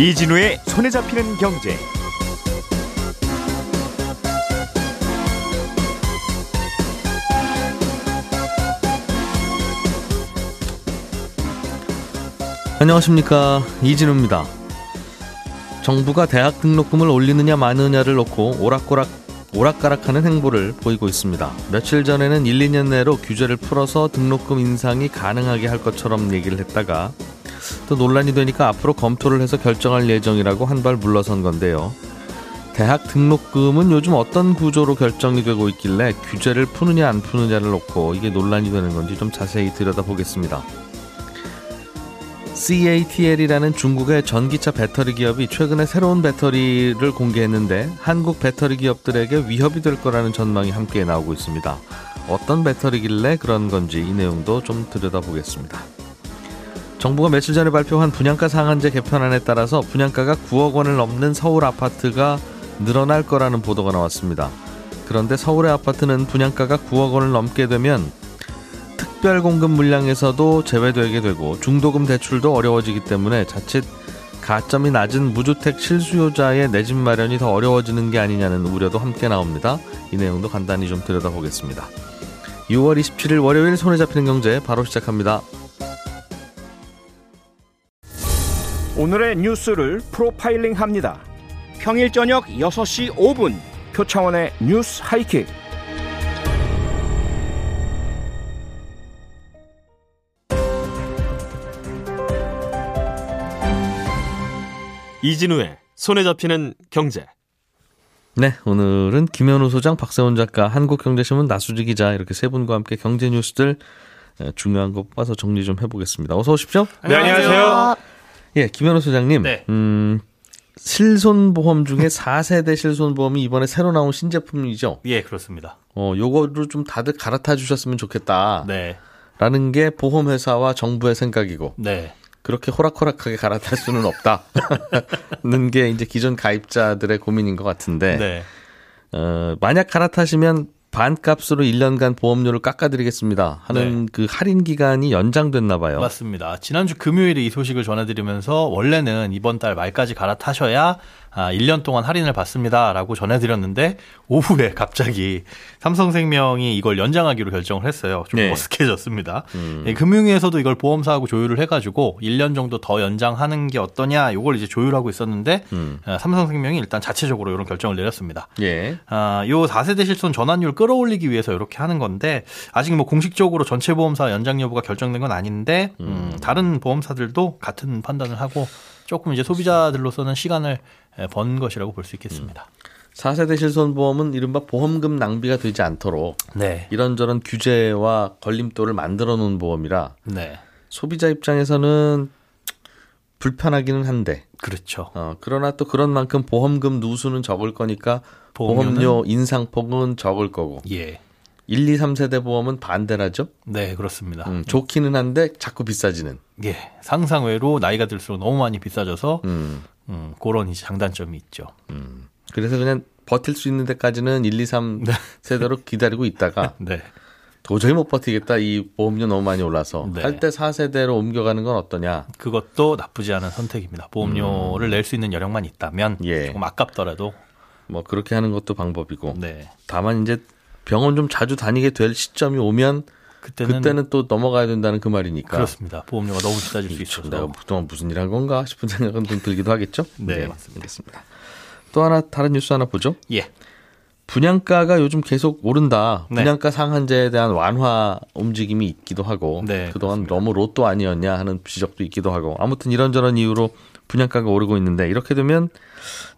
이진우의 손에 잡히는 경제. 안녕하십니까 이진우입니다. 정부가 대학 등록금을 올리느냐 마느냐를 놓고 오락가락 오락가락하는 행보를 보이고 있습니다. 며칠 전에는 1, 2년 내로 규제를 풀어서 등록금 인상이 가능하게 할 것처럼 얘기를 했다가 또 논란이 되니까 앞으로 검토를 해서 결정할 예정이라고 한 발 물러선 건데요. 대학 등록금은 요즘 어떤 구조로 결정이 되고 있길래 규제를 푸느냐 안 푸느냐를 놓고 이게 논란이 되는 건지 좀 자세히 들여다보겠습니다. CATL이라는 중국의 전기차 배터리 기업이 최근에 새로운 배터리를 공개했는데 한국 배터리 기업들에게 위협이 될 거라는 전망이 함께 나오고 있습니다. 어떤 배터리길래 그런 건지 이 내용도 좀 들여다보겠습니다. 정부가 며칠 전에 발표한 분양가 상한제 개편안에 따라서 분양가가 9억 원을 넘는 서울 아파트가 늘어날 거라는 보도가 나왔습니다. 그런데 서울의 아파트는 분양가가 9억 원을 넘게 되면 특별 공급 물량에서도 제외되게 되고 중도금 대출도 어려워지기 때문에 자칫 가점이 낮은 무주택 실수요자의 내 집 마련이 더 어려워지는 게 아니냐는 우려도 함께 나옵니다. 이 내용도 간단히 좀 들여다보겠습니다. 6월 27일 월요일 손에 잡히는 경제 바로 시작합니다. 오늘의 뉴스를 프로파일링 합니다. 평일 저녁 6시 5분 표창원의 뉴스 하이킥. 이진우의 손에 잡히는 경제. 네, 오늘은 김현우 소장, 박세훈 작가, 한국경제신문 나수지 기자 이렇게 세 분과 함께 경제 뉴스들 중요한 거 뽑아서 정리 좀 해보겠습니다. 어서 오십시오. 네, 안녕하세요. 예, 김현우 소장님. 네. 음, 실손보험 중에 4세대 실손보험이 이번에 새로 나온 신제품이죠. 예, 그렇습니다. 어, 요거를 좀 다들 갈아타 주셨으면 좋겠다. 네. 라는 게 보험회사와 정부의 생각이고. 네. 그렇게 호락호락하게 갈아탈 수는 없다는 게 이제 기존 가입자들의 고민인 것 같은데 네. 어, 만약 갈아타시면 반값으로 1년간 보험료를 깎아드리겠습니다 하는 네. 그 할인 기간이 연장됐나 봐요. 맞습니다. 지난주 금요일에 이 소식을 전해드리면서 원래는 이번 달 말까지 갈아타셔야 아, 1년 동안 할인을 받습니다라고 전해드렸는데 오후에 갑자기 삼성생명이 이걸 연장하기로 결정을 했어요. 좀 네. 어색해졌습니다. 음. 예, 금융위에서도 이걸 보험사하고 조율을 해가지고 1년 정도 더 연장하는 게 어떠냐 이걸 이제 조율하고 있었는데 음. 아, 삼성생명이 일단 자체적으로 이런 결정을 내렸습니다. 예. 아, 요 4세대 실손 전환율 끌어올리기 위해서 이렇게 하는 건데 아직 뭐 공식적으로 전체 보험사 연장 여부가 결정된 건 아닌데 음, 다른 보험사들도 같은 판단을 하고 조금 이제 소비자들로서는 시간을 에, 번 것이라고 볼 수 있겠습니다. 4세대 실손보험은 이른바 보험금 낭비가 되지 않도록 네. 이런저런 규제와 걸림돌을 만들어 놓은 보험이라 네. 소비자 입장에서는 불편하기는 한데 그렇죠. 어, 그러나 또 그런 만큼 보험금 누수는 적을 거니까 보험료는? 보험료 인상폭은 적을 거고 예. 1, 2, 3세대 보험은 반대라죠. 네, 그렇습니다. 음, 좋기는 한데 자꾸 비싸지는. 예. 상상외로 나이가 들수록 너무 많이 비싸져서 음, 음, 그런 이제 장단점이 있죠. 그래서 그냥 버틸 수 있는 데까지는 1, 2, 3 세대로 기다리고 있다가 네. 도저히 못 버티겠다. 이 보험료 너무 많이 올라서 네. 할때 4세대로 옮겨가는 건 어떠냐. 그것도 나쁘지 않은 선택입니다. 보험료를 낼수 있는 여력만 있다면 예. 조금 아깝더라도 뭐 그렇게 하는 것도 방법이고. 네. 다만 이제 병원 좀 자주 다니게 될 시점이 오면 그때는, 그때는 또 넘어가야 된다는 그 말이니까. 그렇습니다. 보험료가 너무 비싸질 수 참, 있어서. 내가 그동안 무슨 일 한 건가 싶은 생각은 좀 들기도 하겠죠. 네, 맞습니다. 알겠습니다. 또 하나 다른 뉴스 하나 보죠. 예. 분양가가 요즘 계속 오른다. 네. 분양가 상한제에 대한 완화 움직임이 있기도 하고 네, 그동안 너무 로또 아니었냐 하는 지적도 있기도 하고 아무튼 이런저런 이유로 분양가가 오르고 있는데 이렇게 되면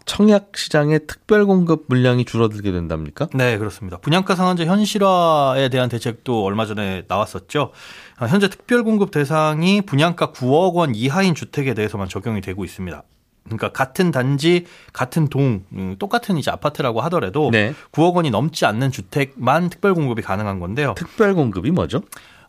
청약 시장의 특별 공급 물량이 줄어들게 된답니까? 네, 그렇습니다. 분양가 상한제 현실화에 대한 대책도 얼마 전에 나왔었죠. 아, 현재 특별 공급 대상이 분양가 9억 원 이하인 주택에 대해서만 적용이 되고 있습니다. 그러니까 같은 단지, 같은 동, 음, 똑같은 이제 아파트라고 하더라도 네. 9억 원이 넘지 않는 주택만 특별 공급이 가능한 건데요. 특별 공급이 뭐죠?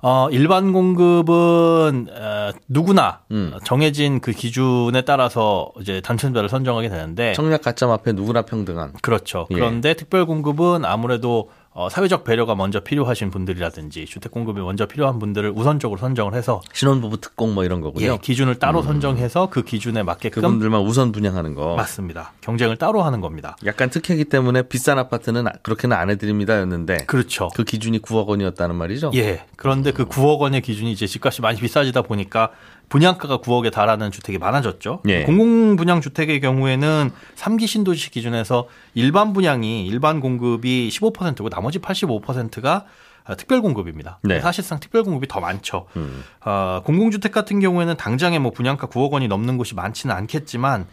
어, 일반 공급은 어, 누구나 음. 정해진 그 기준에 따라서 이제 당첨자를 선정하게 되는데 청약 가점 앞에 누구나 평등한. 그렇죠. 예. 그런데 특별 공급은 아무래도 어, 사회적 배려가 먼저 필요하신 분들이라든지 주택 공급이 먼저 필요한 분들을 우선적으로 선정을 해서 신혼부부 특공 뭐 이런 거고요. 예, 기준을 따로 선정해서 그 기준에 맞게끔 그분들만 우선 분양하는 거. 맞습니다. 경쟁을 따로 하는 겁니다. 약간 특혜기 때문에 비싼 아파트는 그렇게는 안 해드립니다였는데 그렇죠. 그 기준이 9억 원이었다는 말이죠. 예. 그런데 그 9억 원의 기준이 이제 집값이 많이 비싸지다 보니까 분양가가 9억에 달하는 주택이 많아졌죠. 예. 공공 분양 주택의 경우에는 3기 신도시 기준에서 일반 분양이 일반 공급이 15%고 나머지 85%가 특별 공급입니다. 네. 사실상 특별 공급이 더 많죠. 음. 어, 공공주택 같은 경우에는 당장에 뭐 분양가 9억 원이 넘는 곳이 많지는 않겠지만 아,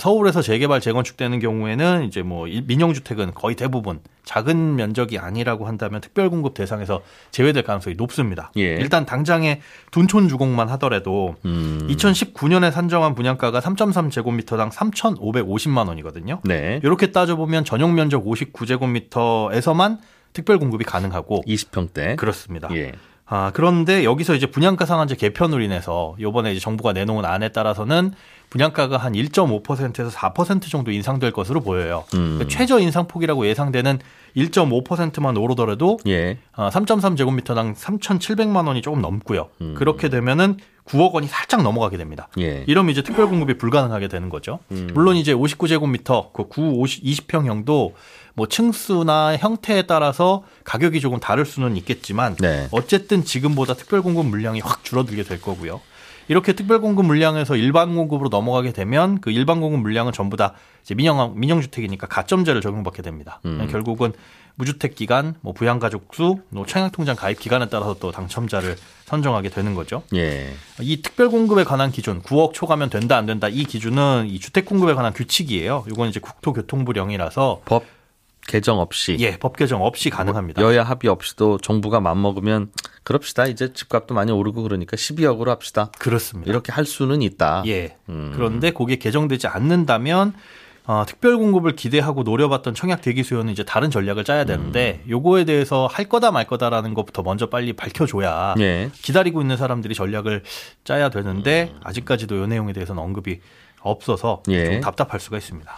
서울에서 재개발 재건축되는 경우에는 이제 뭐 일- 민영 주택은 거의 대부분 작은 면적이 아니라고 한다면 특별 공급 대상에서 제외될 가능성이 높습니다. 예. 일단 당장에 둔촌 주공만 하더라도 음. 2019년에 산정한 분양가가 3.3 제곱미터당 3,550만 원이거든요. 네. 이렇게 따져 보면 전용 면적 59제곱미터에서만 특별 공급이 가능하고 20평대. 그렇습니다. 예. 아, 그런데 여기서 이제 분양가 상한제 개편으로 인해서 요번에 이제 정부가 내놓은 안에 따라서는 분양가가 한 1.5%에서 4% 정도 인상될 것으로 보여요. 음. 그러니까 최저 인상폭이라고 예상되는 1.5%만 오르더라도 예. 어, 3.3제곱미터당 3,700만 원이 조금 넘고요. 음. 그렇게 되면은 9억 원이 살짝 넘어가게 됩니다. 예. 이러면 이제 특별 공급이 불가능하게 되는 거죠. 음. 물론 이제 59제곱미터, 그 9, 50, 20평형도 뭐 층수나 형태에 따라서 가격이 조금 다를 수는 있겠지만 네. 어쨌든 지금보다 특별 공급 물량이 확 줄어들게 될 거고요. 이렇게 특별 공급 물량에서 일반 공급으로 넘어가게 되면 그 일반 공급 물량은 전부 다 이제 민영 민영 주택이니까 가점제를 적용받게 됩니다. 음. 결국은 무주택 기간, 뭐 부양 가족 수, 뭐 청약 통장 가입 기간에 따라서 또 당첨자를 선정하게 되는 거죠. 예. 이 특별 공급에 관한 기준 9억 초과면 된다 안 된다 이 기준은 이 주택 공급에 관한 규칙이에요. 이건 이제 국토교통부령이라서 법 개정 없이 예, 법 개정 없이 가능합니다. 여야 합의 없이도 정부가 맘먹으면 그럽시다. 이제 집값도 많이 오르고 그러니까 12억으로 합시다. 그렇습니다. 이렇게 할 수는 있다. 예. 음. 그런데 그게 개정되지 않는다면 어, 특별 공급을 기대하고 노려봤던 청약 대기 수요는 이제 다른 전략을 짜야 되는데 음. 요거에 대해서 할 거다 말 거다라는 것부터 먼저 빨리 밝혀줘야 예. 기다리고 있는 사람들이 전략을 짜야 되는데 아직까지도 요 내용에 대해서는 언급이 없어서 예. 좀 답답할 수가 있습니다.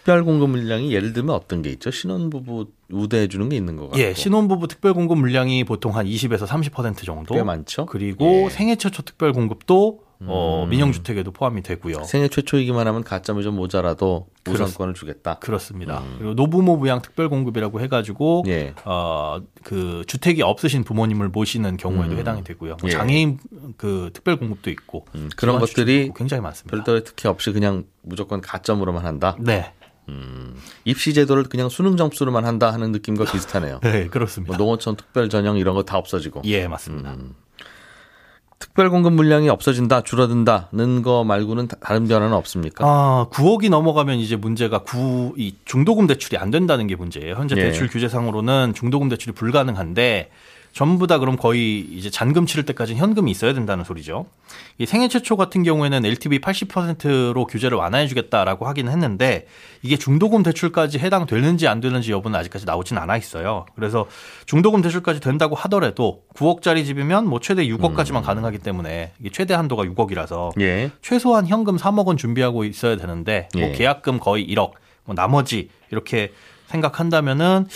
특별 공급 물량이 예를 들면 어떤 게 있죠? 신혼부부 우대해 주는 게 있는 것 같고. 예, 신혼부부 특별 공급 물량이 보통 한 20에서 30% 정도. 꽤 많죠. 그리고 예. 생애 최초 특별 공급도 어, 음. 민영주택에도 포함이 되고요. 생애 최초이기만 하면 가점이 좀 모자라도 우선권을 주겠다. 그렇습니다. 그리고 노부모 부양 특별 공급이라고 해가지고 음. 예. 어, 그 주택이 없으신 부모님을 모시는 경우에도 해당이 되고요. 뭐 예. 장애인 그 특별 공급도 있고 음, 그런 것들이 있고 굉장히 많습니다. 별도의 특혜 없이 그냥 무조건 가점으로만 한다. 네, 입시 제도를 그냥 수능 점수로만 한다 하는 느낌과 비슷하네요. 네 그렇습니다. 뭐 농어촌 특별 전형 이런 거 다 없어지고 예, 맞습니다. 음. 특별 공급 물량이 없어진다, 줄어든다는 거 말고는 다- 다른 변화는 없습니까? 아, 9억이 넘어가면 이제 문제가 구, 이 중도금 대출이 안 된다는 게 문제예요. 현재 예. 대출 규제상으로는 중도금 대출이 불가능한데 전부 다 그럼 거의 이제 잔금 치를 때까지는 현금이 있어야 된다는 소리죠. 이 생애 최초 같은 경우에는 LTV 80%로 규제를 완화해 주겠다라고 하기는 했는데 이게 중도금 대출까지 해당되는지 안 되는지 여부는 아직까지 나오진 않아 있어요. 그래서 중도금 대출까지 된다고 하더라도 9억짜리 집이면 뭐 최대 6억까지만 가능하기 때문에 이게 최대 한도가 6억이라서 예. 최소한 현금 3억 원 준비하고 있어야 되는데 뭐 예. 계약금 거의 1억, 뭐 나머지 이렇게 생각한다면은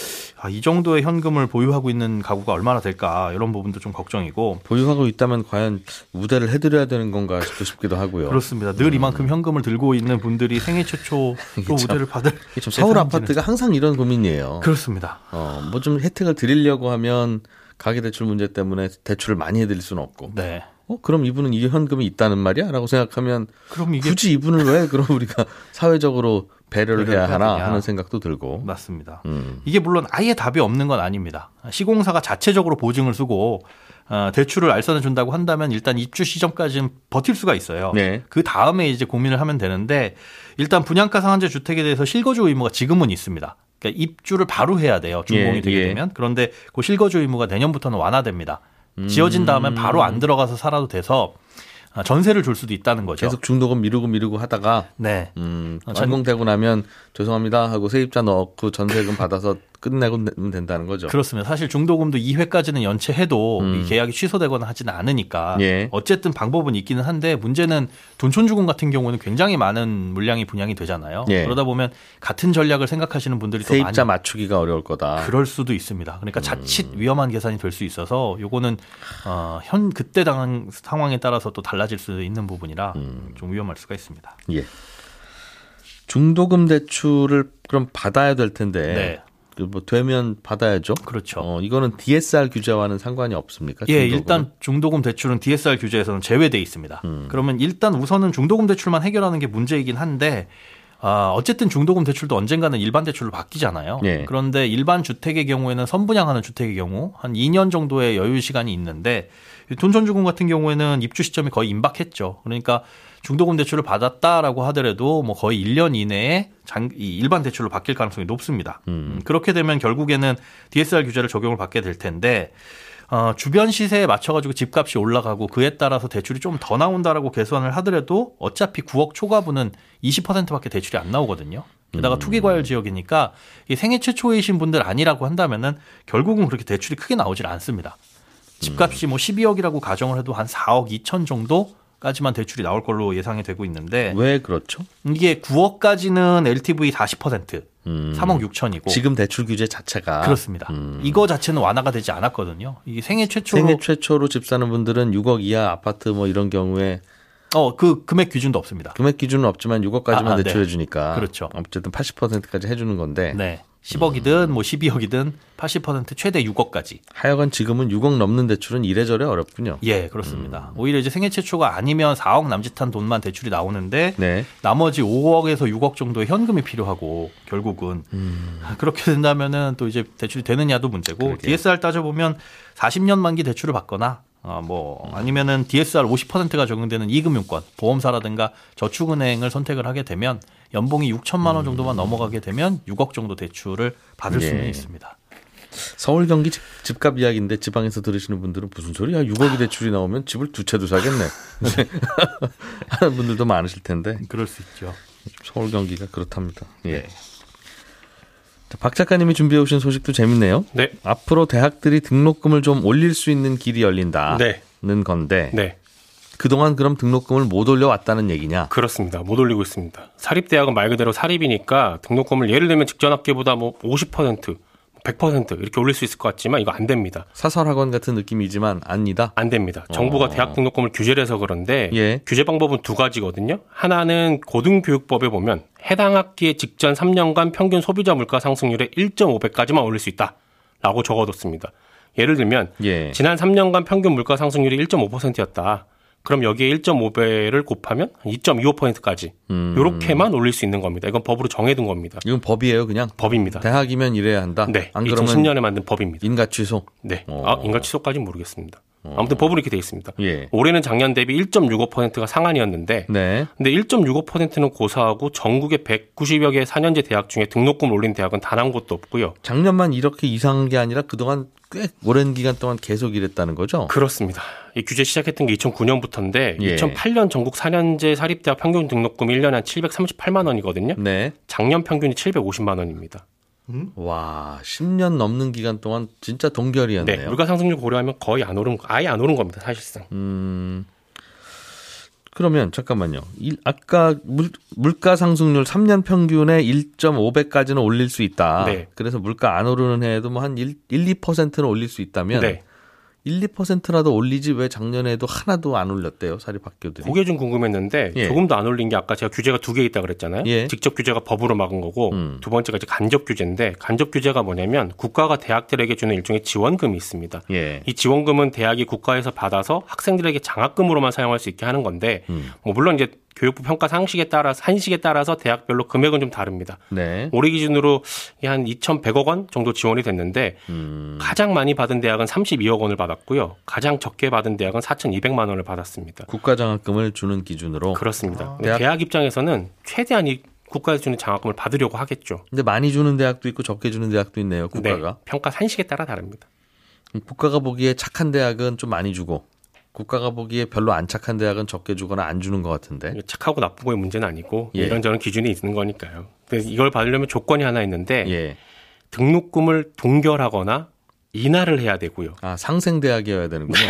아, 이 정도의 현금을 보유하고 있는 가구가 얼마나 될까 이런 부분도 좀 걱정이고 보유하고 있다면 과연 우대를 해드려야 되는 건가 싶기도 하고요. 그렇습니다. 늘 이만큼 현금을 들고 있는 분들이 생애 최초로 참- 우대를 받을 좀 서울 아파트가 항상 이런 고민이에요. 그렇습니다. 어, 뭐 좀 혜택을 드리려고 하면 가계대출 문제 때문에 대출을 많이 해드릴 수는 없고. 네. 어, 그럼 이분은 이 현금이 있다는 말이야? 라고 생각하면 그럼 이게 굳이 이분을 왜 그럼 우리가 사회적으로 배려를 해야 하나. 하는 생각도 들고. 맞습니다. 음. 이게 물론 아예 답이 없는 건 아닙니다. 시공사가 자체적으로 보증을 쓰고 어, 대출을 알선해 준다고 한다면 일단 입주 시점까지는 버틸 수가 있어요. 네. 그 다음에 이제 고민을 하면 되는데 일단 분양가 상한제 주택에 대해서 실거주 의무가 지금은 있습니다. 그러니까 입주를 바로 해야 돼요. 준공이 예, 되게 예. 되면. 그런데 그 실거주 의무가 내년부터는 완화됩니다. 지어진 다음엔 바로 안 들어가서 살아도 돼서 아, 전세를 줄 수도 있다는 거죠. 계속 중도금 미루고 미루고 하다가 네. 음, 어, 전- 완공되고 나면 죄송합니다 하고 세입자 넣고 전세금 받아서 끝내고 된다는 거죠. 그렇습니다. 사실 중도금도 2회까지는 연체해도 음. 이 계약이 취소되거나 하지는 않으니까 예. 어쨌든 방법은 있기는 한데 문제는 돈촌주금 같은 경우는 굉장히 많은 물량이 분양이 되잖아요. 예. 그러다 보면 같은 전략을 생각하시는 분들이 세입자 또 많이 맞추기가 어려울 거다. 그럴 수도 있습니다. 그러니까 음. 자칫 위험한 계산이 될 수 있어서 요거는 어, 현 그때 당한 상황에 따라서 또 달라질 수 있는 부분이라 음. 좀 위험할 수가 있습니다. 예. 중도금 대출을 그럼 받아야 될 텐데 네. 뭐 되면 받아야죠. 그렇죠. 어, 이거는 DSR 규제와는 상관이 없습니까? 예, 중도금은? 일단 중도금 대출은 DSR 규제에서는 제외돼 있습니다. 음. 그러면 일단 우선은 중도금 대출만 해결하는 게 문제이긴 한데 아, 어쨌든 중도금 대출도 언젠가는 일반 대출로 바뀌잖아요. 예. 그런데 일반 주택의 경우에는 선분양하는 주택의 경우 한 2년 정도의 여유 시간이 있는데 돈전주금 같은 경우에는 입주 시점이 거의 임박했죠. 그러니까 중도금 대출을 받았다라고 하더라도 뭐 거의 1년 이내에 장, 이 일반 대출로 바뀔 가능성이 높습니다. 음. 그렇게 되면 결국에는 DSR 규제를 적용을 받게 될 텐데 어, 주변 시세에 맞춰가지고 집값이 올라가고 그에 따라서 대출이 좀 더 나온다라고 계산을 하더라도 어차피 9억 초과분은 20%밖에 대출이 안 나오거든요. 게다가 음. 투기과열 지역이니까 이 생애 최초이신 분들 아니라고 한다면은 결국은 그렇게 대출이 크게 나오질 않습니다. 집값이 뭐 12억이라고 가정을 해도 한 4억 2천 정도 까지만 대출이 나올 걸로 예상이 되고 있는데 왜 그렇죠? 이게 9억까지는 LTV 40% 음. 3억 6천이고 지금 대출 규제 자체가 그렇습니다. 음. 이거 자체는 완화가 되지 않았거든요. 이게 생애 최초로 생애 최초로 집 사는 분들은 6억 이하 아파트 뭐 이런 경우에 어, 그 금액 기준도 없습니다. 금액 기준은 없지만 6억까지만 아, 아, 대출해 주니까 네. 그렇죠. 어쨌든 80%까지 해 주는 건데. 네. 10억이든 뭐 12억이든 80% 최대 6억까지. 하여간 지금은 6억 넘는 대출은 이래저래 어렵군요. 예, 그렇습니다. 음. 오히려 이제 생애 최초가 아니면 4억 남짓한 돈만 대출이 나오는데 네. 나머지 5억에서 6억 정도의 현금이 필요하고 결국은 음. 그렇게 된다면은 또 이제 대출이 되느냐도 문제고 그러게. DSR 따져 보면 40년 만기 대출을 받거나 어, 뭐 아니면은 DSR 50%가 적용되는 이금융권, 보험사라든가 저축은행을 선택을 하게 되면 연봉이 6천만 원 정도만 넘어가게 되면 6억 정도 대출을 받을 예. 수는 있습니다. 서울 경기 집, 값 이야기인데 지방에서 들으시는 분들은 무슨 소리야? 6억이 대출이 나오면 집을 두 채도 사겠네. 하는 분들도 많으실 텐데. 그럴 수 있죠. 서울 경기가 그렇답니다. 예. 네. 박 작가님이 준비해 오신 소식도 재밌네요. 네. 앞으로 대학들이 등록금을 좀 올릴 수 있는 길이 열린다는 네. 건데. 네. 그동안 그럼 등록금을 못 올려왔다는 얘기냐? 그렇습니다. 못 올리고 있습니다. 사립대학은 말 그대로 사립이니까 등록금을 예를 들면 직전 학기보다 뭐 50%, 100% 이렇게 올릴 수 있을 것 같지만 이거 안 됩니다. 사설학원 같은 느낌이지만 아니다. 안 됩니다. 정부가 어. 대학 등록금을 규제를 해서 그런데 예. 규제 방법은 두 가지거든요. 하나는 고등교육법에 보면 해당 학기의 직전 3년간 평균 소비자 물가 상승률의 1.5배까지만 올릴 수 있다라고 적어뒀습니다. 예를 들면 예. 지난 3년간 평균 물가 상승률이 1.5%였다. 그럼 여기에 1.5배를 곱하면 2.25%까지 음. 요렇게만 올릴 수 있는 겁니다. 이건 법으로 정해둔 겁니다. 이건 법이에요, 그냥? 법입니다. 대학이면 이래야 한다. 네. 안 그러면 2010년에 만든 법입니다. 인가 취소. 네. 어. 아, 인가 취소까지는 모르겠습니다. 어. 아무튼 법으로 이렇게 돼 있습니다. 예. 올해는 작년 대비 1.65%가 상한이었는데, 네. 근데 1.65%는 고사하고 전국의 190여 개 4년제 대학 중에 등록금 올린 대학은 단 한 곳도 없고요. 작년만 이렇게 이상한 게 아니라 그동안 꽤 오랜 기간 동안 계속 이랬다는 거죠? 그렇습니다. 이 규제 시작했던 게 2009년부터인데 예. 2008년 전국 4년제 사립대학 평균 등록금 1년에 한 738만 원이거든요. 네. 작년 평균이 750만 원입니다. 음? 와, 10년 넘는 기간 동안 진짜 동결이었네요. 네, 물가 상승률 고려하면 거의 안 오른 아예 안 오른 겁니다, 사실상. 음. 그러면 잠깐만요. 일, 아까 물, 물가 상승률 3년 평균에 1.5배까지는 올릴 수 있다. 네. 그래서 물가 안 오르는 해에도 뭐 한 1, 1, 2%는 올릴 수 있다면 네. 1, 2%라도 올리지 왜 작년에도 하나도 안 올렸대요 사립 학교들이? 그게 좀 궁금했는데 예. 조금도 안 올린 게 아까 제가 규제가 두 개 있다 그랬잖아요. 예. 직접 규제가 법으로 막은 거고 음. 두 번째가 이제 간접 규제인데 간접 규제가 뭐냐면 국가가 대학들에게 주는 일종의 지원금이 있습니다. 예. 이 지원금은 대학이 국가에서 받아서 학생들에게 장학금으로만 사용할 수 있게 하는 건데 음. 뭐 물론 이제 교육부 평가 상식에 따라서 한식에 따라서 대학별로 금액은 좀 다릅니다. 네. 올해 기준으로 한 2,100억 원 정도 지원이 됐는데 음. 가장 많이 받은 대학은 32억 원을 받았고요. 가장 적게 받은 대학은 4,200만 원을 받았습니다. 국가 장학금을 주는 기준으로 그렇습니다. 아. 대학... 대학 입장에서는 최대한 이 국가에서 주는 장학금을 받으려고 하겠죠. 근데 많이 주는 대학도 있고 적게 주는 대학도 있네요. 국가가. 네, 평가 산식에 따라 다릅니다. 국가가 보기에 착한 대학은 좀 많이 주고 국가가 보기에 별로 안 착한 대학은 적게 주거나 안 주는 것 같은데. 착하고 나쁘고의 문제는 아니고 예. 이런저런 기준이 있는 거니까요. 그래서 이걸 받으려면 조건이 하나 있는데 예. 등록금을 동결하거나 인하를 해야 되고요. 아, 상생 대학이어야 되는군요.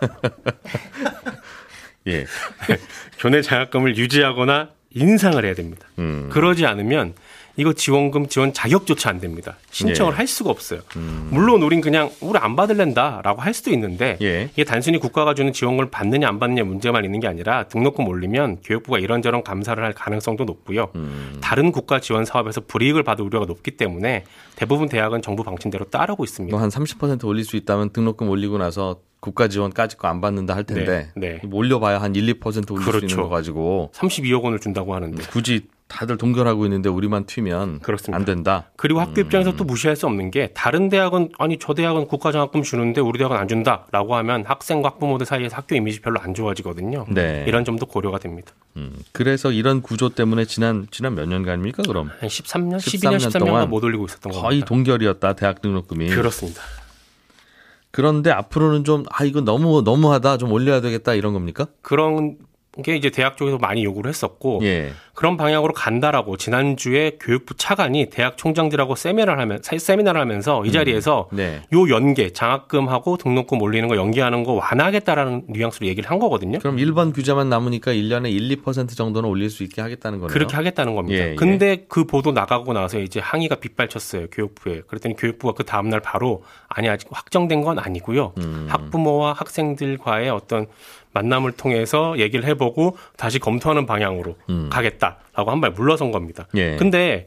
예. 교내 장학금을 유지하거나 인상을 해야 됩니다. 음. 그러지 않으면 이거 지원금 지원 자격조차 안 됩니다. 신청을 예. 할 수가 없어요. 음. 물론 우린 그냥 우리 안 받을랜다라고 할 수도 있는데 예. 이게 단순히 국가가 주는 지원금을 받느냐 안 받느냐 문제만 있는 게 아니라 등록금 올리면 교육부가 이런저런 감사를 할 가능성도 높고요. 음. 다른 국가 지원 사업에서 불이익을 받을 우려가 높기 때문에 대부분 대학은 정부 방침대로 따르고 있습니다. 한30% 올릴 수 있다면 등록금 올리고 나서 국가 지원까지 거 안 받는다 할 텐데 네, 네. 올려봐야 한 1, 2% 올릴 그렇죠. 수 있는 거 가지고 32억 원을 준다고 하는데 굳이 다들 동결하고 있는데 우리만 튀면 그렇습니다. 안 된다. 그리고 학교 음. 입장에서 또 무시할 수 없는 게 다른 대학은 아니 저 대학은 국가장학금 주는데 우리 대학은 안 준다라고 하면 학생과 학부모들 사이에서 학교 이미지 별로 안 좋아지거든요. 네. 이런 점도 고려가 됩니다. 음. 그래서 이런 구조 때문에 지난 지난 몇 년간입니까 그럼? 한 13년, 12년, 13년 동안 못 올리고 있었던 거예요. 거의 동결이었다 대학 등록금이. 그렇습니다. 그런데 앞으로는 좀 아 이거 너무 너무하다 좀 올려야 되겠다 이런 겁니까? 그런 게 이제 대학 쪽에서 많이 요구를 했었고 예. 그런 방향으로 간다라고 지난주에 교육부 차관이 대학 총장들하고 세미나를 하면 세미나를 하면서 이 자리에서 음. 네. 요 연계 장학금하고 등록금 올리는 거 연계하는 거 완화하겠다라는 뉘앙스로 얘기를 한 거거든요. 그럼 1번 규제만 남으니까 1년에 1, 2% 정도는 올릴 수 있게 하겠다는 거네요. 그렇게 하겠다는 겁니다. 예, 예. 근데 그 보도 나가고 나서 이제 항의가 빗발쳤어요. 교육부에. 그랬더니 교육부가 그 다음 날 바로 아니 아직 확정된 건 아니고요. 음. 학부모와 학생들과의 어떤 만남을 통해서 얘기를 해보고 다시 검토하는 방향으로 음. 가겠다라고 한 발 물러선 겁니다. 예. 근데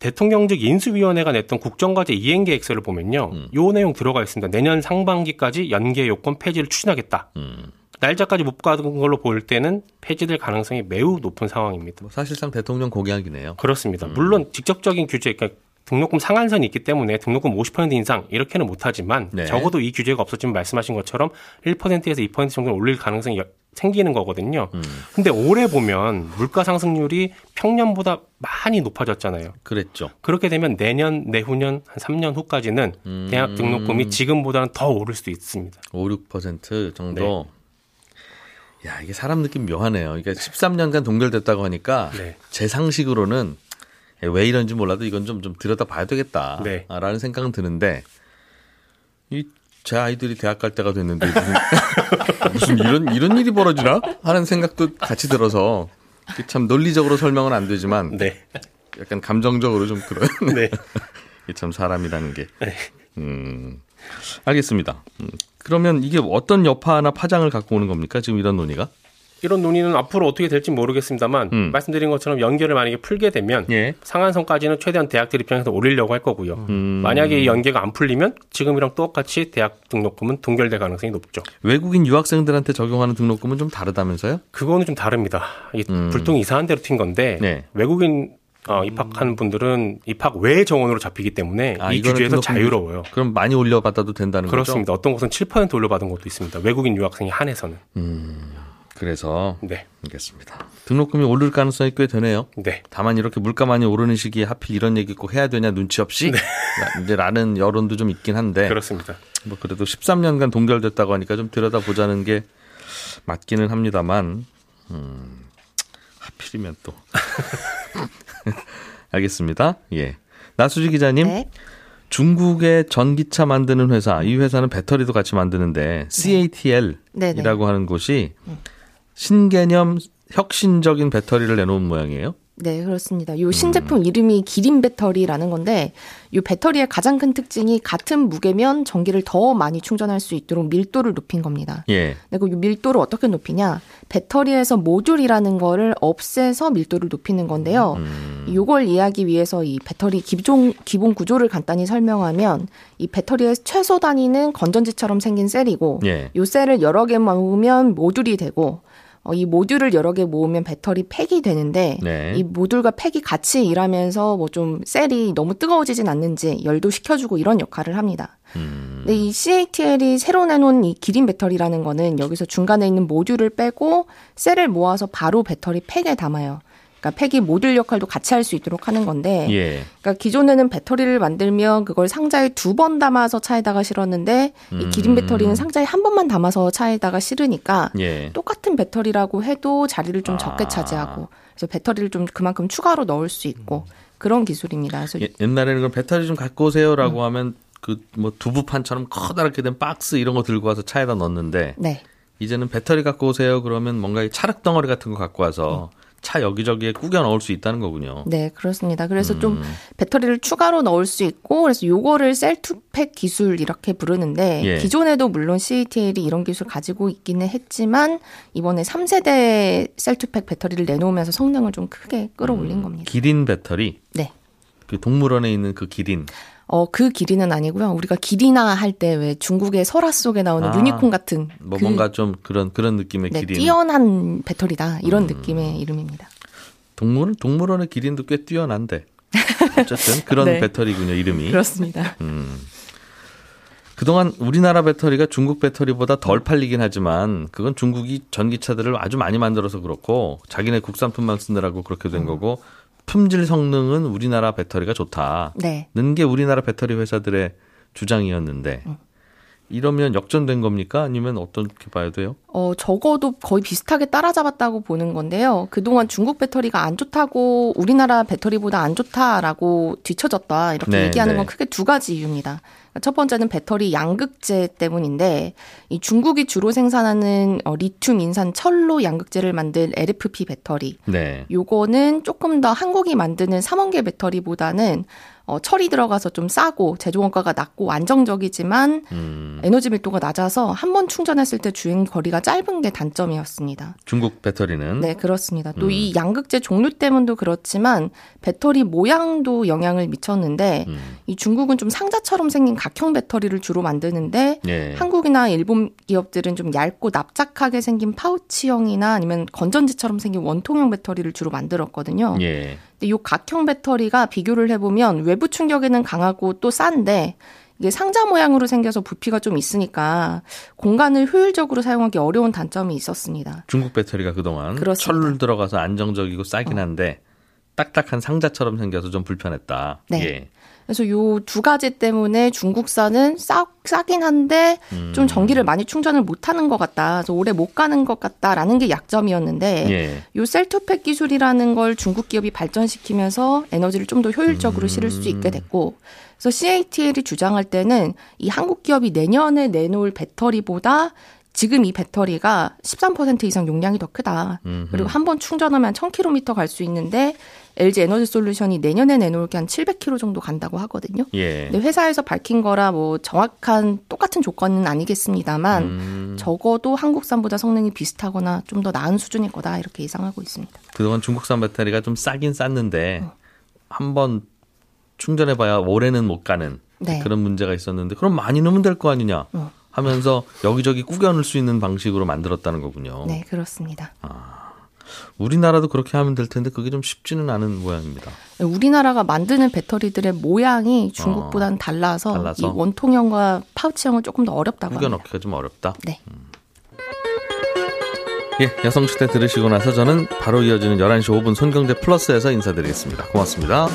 대통령직 인수위원회가 냈던 국정과제 이행 계획서를 보면요, 음. 요 내용 들어가 있습니다. 내년 상반기까지 연계 요건 폐지를 추진하겠다. 음. 날짜까지 못 가는 걸로 볼 때는 폐지될 가능성이 매우 높은 상황입니다. 뭐 사실상 대통령 공약이네요. 그렇습니다. 음. 물론 직접적인 규제, 그러니까 등록금 상한선이 있기 때문에 등록금 50% 인상 이렇게는 못하지만 네. 적어도 이 규제가 없었지만 말씀하신 것처럼 1%에서 2% 정도 올릴 가능성이 생기는 거거든요. 음. 근데 올해 보면 물가 상승률이 평년보다 많이 높아졌잖아요. 그랬죠. 그렇게 되면 내년, 내후년 한 3년 후까지는 음. 대학 등록금이 지금보다는 더 오를 수도 있습니다. 5, 6% 정도. 네. 야, 이게 사람 느낌 묘하네요. 이게 13년간 동결됐다고 하니까 네. 제 상식으로는 왜 이런지 몰라도 이건 좀, 좀 들여다 봐야 되겠다. 네. 라는 생각은 드는데, 이, 제 아이들이 대학 갈 때가 됐는데, 무슨, 무슨 이런, 이런 일이 벌어지나? 하는 생각도 같이 들어서, 참 논리적으로 설명은 안 되지만, 네. 약간 감정적으로 좀 그런. 네. 참 사람이라는 게. 네. 음, 알겠습니다. 음, 그러면 이게 어떤 여파나 파장을 갖고 오는 겁니까? 지금 이런 논의가? 이런 논의는 앞으로 어떻게 될지 모르겠습니다만 음. 말씀드린 것처럼 연계를 만약에 풀게 되면 예. 상한선까지는 최대한 대학들 입장에서 올리려고 할 거고요. 음. 만약에 이 연계가 안 풀리면 지금이랑 똑같이 대학 등록금은 동결될 가능성이 높죠. 외국인 유학생들한테 적용하는 등록금은 좀 다르다면서요? 그거는 좀 다릅니다. 이 음. 불똥 이상한 대로 튄 건데 네. 외국인 어, 입학한 분들은 입학 외 정원으로 잡히기 때문에 아, 이 규제에서 자유로워요. 그럼 많이 올려받아도 된다는 그렇습니다. 거죠? 어떤 곳은 7% 올려받은 것도 있습니다. 외국인 유학생이 한해서는. 음. 그래서 네. 알겠습니다. 등록금이 오를 가능성이 꽤 되네요. 네. 다만 이렇게 물가 많이 오르는 시기에 하필 이런 얘기 꼭 해야 되냐 눈치 없이 네. 이제 라는 여론도 좀 있긴 한데 그렇습니다. 뭐 그래도 13년간 동결됐다고 하니까 좀 들여다 보자는 게 맞기는 합니다만 음, 하필이면 또 알겠습니다. 예. 나수지 기자님. 네. 중국의 전기차 만드는 회사, 이 회사는 배터리도 같이 만드는데 CATL이라고 네. 네, 네. 하는 곳이 음. 신개념 혁신적인 배터리를 내놓은 모양이에요. 네, 그렇습니다. 요 신제품 음. 이름이 기린 배터리라는 건데, 요 배터리의 가장 큰 특징이 같은 무게면 전기를 더 많이 충전할 수 있도록 밀도를 높인 겁니다. 예. 근데 그 밀도를 어떻게 높이냐? 배터리에서 모듈이라는 거를 없애서 밀도를 높이는 건데요. 음. 요걸 이해하기 위해서 이 배터리 기존 기본 구조를 간단히 설명하면 이 배터리의 최소 단위는 건전지처럼 생긴 셀이고, 예. 요 셀을 여러 개 모으면 모듈이 되고, 어, 이 모듈을 여러 개 모으면 배터리 팩이 되는데 네. 이 모듈과 팩이 같이 일하면서 뭐 좀 셀이 너무 뜨거워지진 않는지 열도 식혀주고 이런 역할을 합니다. 음. 근데 이 CATL이 새로 내놓은 이 기린 배터리라는 거는 여기서 중간에 있는 모듈을 빼고 셀을 모아서 바로 배터리 팩에 담아요. 그러니까 팩이 모듈 역할도 같이 할 수 있도록 하는 건데, 예. 그러니까 기존에는 배터리를 만들면 그걸 상자에 두 번 담아서 차에다가 실었는데 음. 이 기린 배터리는 상자에 한 번만 담아서 차에다가 실으니까 예. 똑같은 배터리라고 해도 자리를 좀 적게 아. 차지하고, 그래서 배터리를 좀 그만큼 추가로 넣을 수 있고. 그런 기술입니다. 그래서 예, 옛날에는 그럼 배터리 좀 갖고 오세요라고 음. 하면 그 뭐 두부판처럼 커다랗게 된 박스 이런 거 들고 와서 차에다 넣는데 네. 이제는 배터리 갖고 오세요 그러면 뭔가 찰흙 덩어리 같은 거 갖고 와서 음. 차 여기저기에 꾸겨 넣을 수 있다는 거군요. 네, 그렇습니다. 그래서 음. 좀 배터리를 추가로 넣을 수 있고 그래서 요거를 셀투팩 기술 이렇게 부르는데 예. 기존에도 물론 CATL이 이런 기술 가지고 있기는 했지만 이번에 3세대 셀투팩 배터리를 내놓으면서 성능을 좀 크게 끌어올린 음. 겁니다. 기린 배터리? 네. 그 동물원에 있는 그 기린. 어, 그 길이는 아니고요. 우리가 길이나 할 때 왜 중국의 설화 속에 나오는 아, 유니콘 같은 뭐 그, 뭔가 좀 그런 그런 느낌의 네, 기린. 뛰어난 배터리다. 이런 음. 느낌의 이름입니다. 동물 동물원의 기린도 꽤 뛰어난데. 어쨌든 그런 네. 배터리군요, 이름이. 그렇습니다. 음. 그동안 우리나라 배터리가 중국 배터리보다 덜 팔리긴 하지만 그건 중국이 전기차들을 아주 많이 만들어서 그렇고 자기네 국산품만 쓰느라고 그렇게 된 음. 거고 품질 성능은 우리나라 배터리가 좋다. 네. 는게 우리나라 배터리 회사들의 주장이었는데 음. 이러면 역전된 겁니까? 아니면 어떻게 봐야 돼요? 어, 적어도 거의 비슷하게 따라잡았다고 보는 건데요. 그동안 중국 배터리가 안 좋다고 우리나라 배터리보다 안 좋다라고 뒤쳐졌다. 이렇게 네, 얘기하는 건 네. 크게 두 가지 이유입니다. 첫 번째는 배터리 양극재 때문인데 이 중국이 주로 생산하는 어, 리튬 인산 철로 양극재를 만든 LFP 배터리. 네. 요거는 조금 더 한국이 만드는 삼원계 배터리보다는 어, 철이 들어가서 좀 싸고 제조 원가가 낮고 안정적이지만 음. 에너지 밀도가 낮아서 한 번 충전했을 때 주행 거리가 짧은 게 단점이었습니다. 중국 배터리는 네 그렇습니다. 또이 음. 양극재 종류 때문도 그렇지만 배터리 모양도 영향을 미쳤는데 음. 이 중국은 좀 상자처럼 생긴 각형 배터리를 주로 만드는데 네. 한국이나 일본 기업들은 좀 얇고 납작하게 생긴 파우치형이나 아니면 건전지처럼 생긴 원통형 배터리를 주로 만들었거든요. 네. 근데 이 각형 배터리가 비교를 해보면 외부 충격에는 강하고 또 싼데 이게 상자 모양으로 생겨서 부피가 좀 있으니까 공간을 효율적으로 사용하기 어려운 단점이 있었습니다. 중국 배터리가 그동안 그렇습니다. 철 들어가서 안정적이고 싸긴 어. 한데 딱딱한 상자처럼 생겨서 좀 불편했다. 네. 예. 그래서 요 두 가지 때문에 중국산은 싸, 싸긴 한데 음. 좀 전기를 많이 충전을 못 하는 것 같다. 그래서 오래 못 가는 것 같다라는 게 약점이었는데 예. 요 셀투팩 기술이라는 걸 중국 기업이 발전시키면서 에너지를 좀 더 효율적으로 음. 실을 수 있게 됐고 그래서 CATL이 주장할 때는 이 한국 기업이 내년에 내놓을 배터리보다 지금 이 배터리가 13% 이상 용량이 더 크다. 음흠. 그리고 한 번 충전하면 1000km 갈 수 있는데 LG 에너지 솔루션이 내년에 내놓을 게 한 700km 정도 간다고 하거든요. 예. 근데 회사에서 밝힌 거라 뭐 정확한 똑같은 조건은 아니겠습니다만 음. 적어도 한국산보다 성능이 비슷하거나 좀 더 나은 수준일 거다 이렇게 예상하고 있습니다. 그동안 중국산 배터리가 좀 싸긴 쌌는데 어. 한번 충전해봐야 올해는 못 가는 네. 그런 문제가 있었는데 그럼 많이 넣으면 될 거 아니냐. 어. 하면서 여기저기 꾸겨 넣을 수 있는 방식으로 만들었다는 거군요. 네, 그렇습니다. 아, 우리나라도 그렇게 하면 될 텐데 그게 좀 쉽지는 않은 모양입니다. 네, 우리나라가 만드는 배터리들의 모양이 중국보다는 어, 달라서, 달라서, 이 원통형과 파우치형은 조금 더 어렵다고 꾸겨 넣기가 좀 어렵다. 네. 음. 예, 여성시대 들으시고 나서 저는 바로 이어지는 11시 5분 손경제 플러스에서 인사드리겠습니다. 고맙습니다.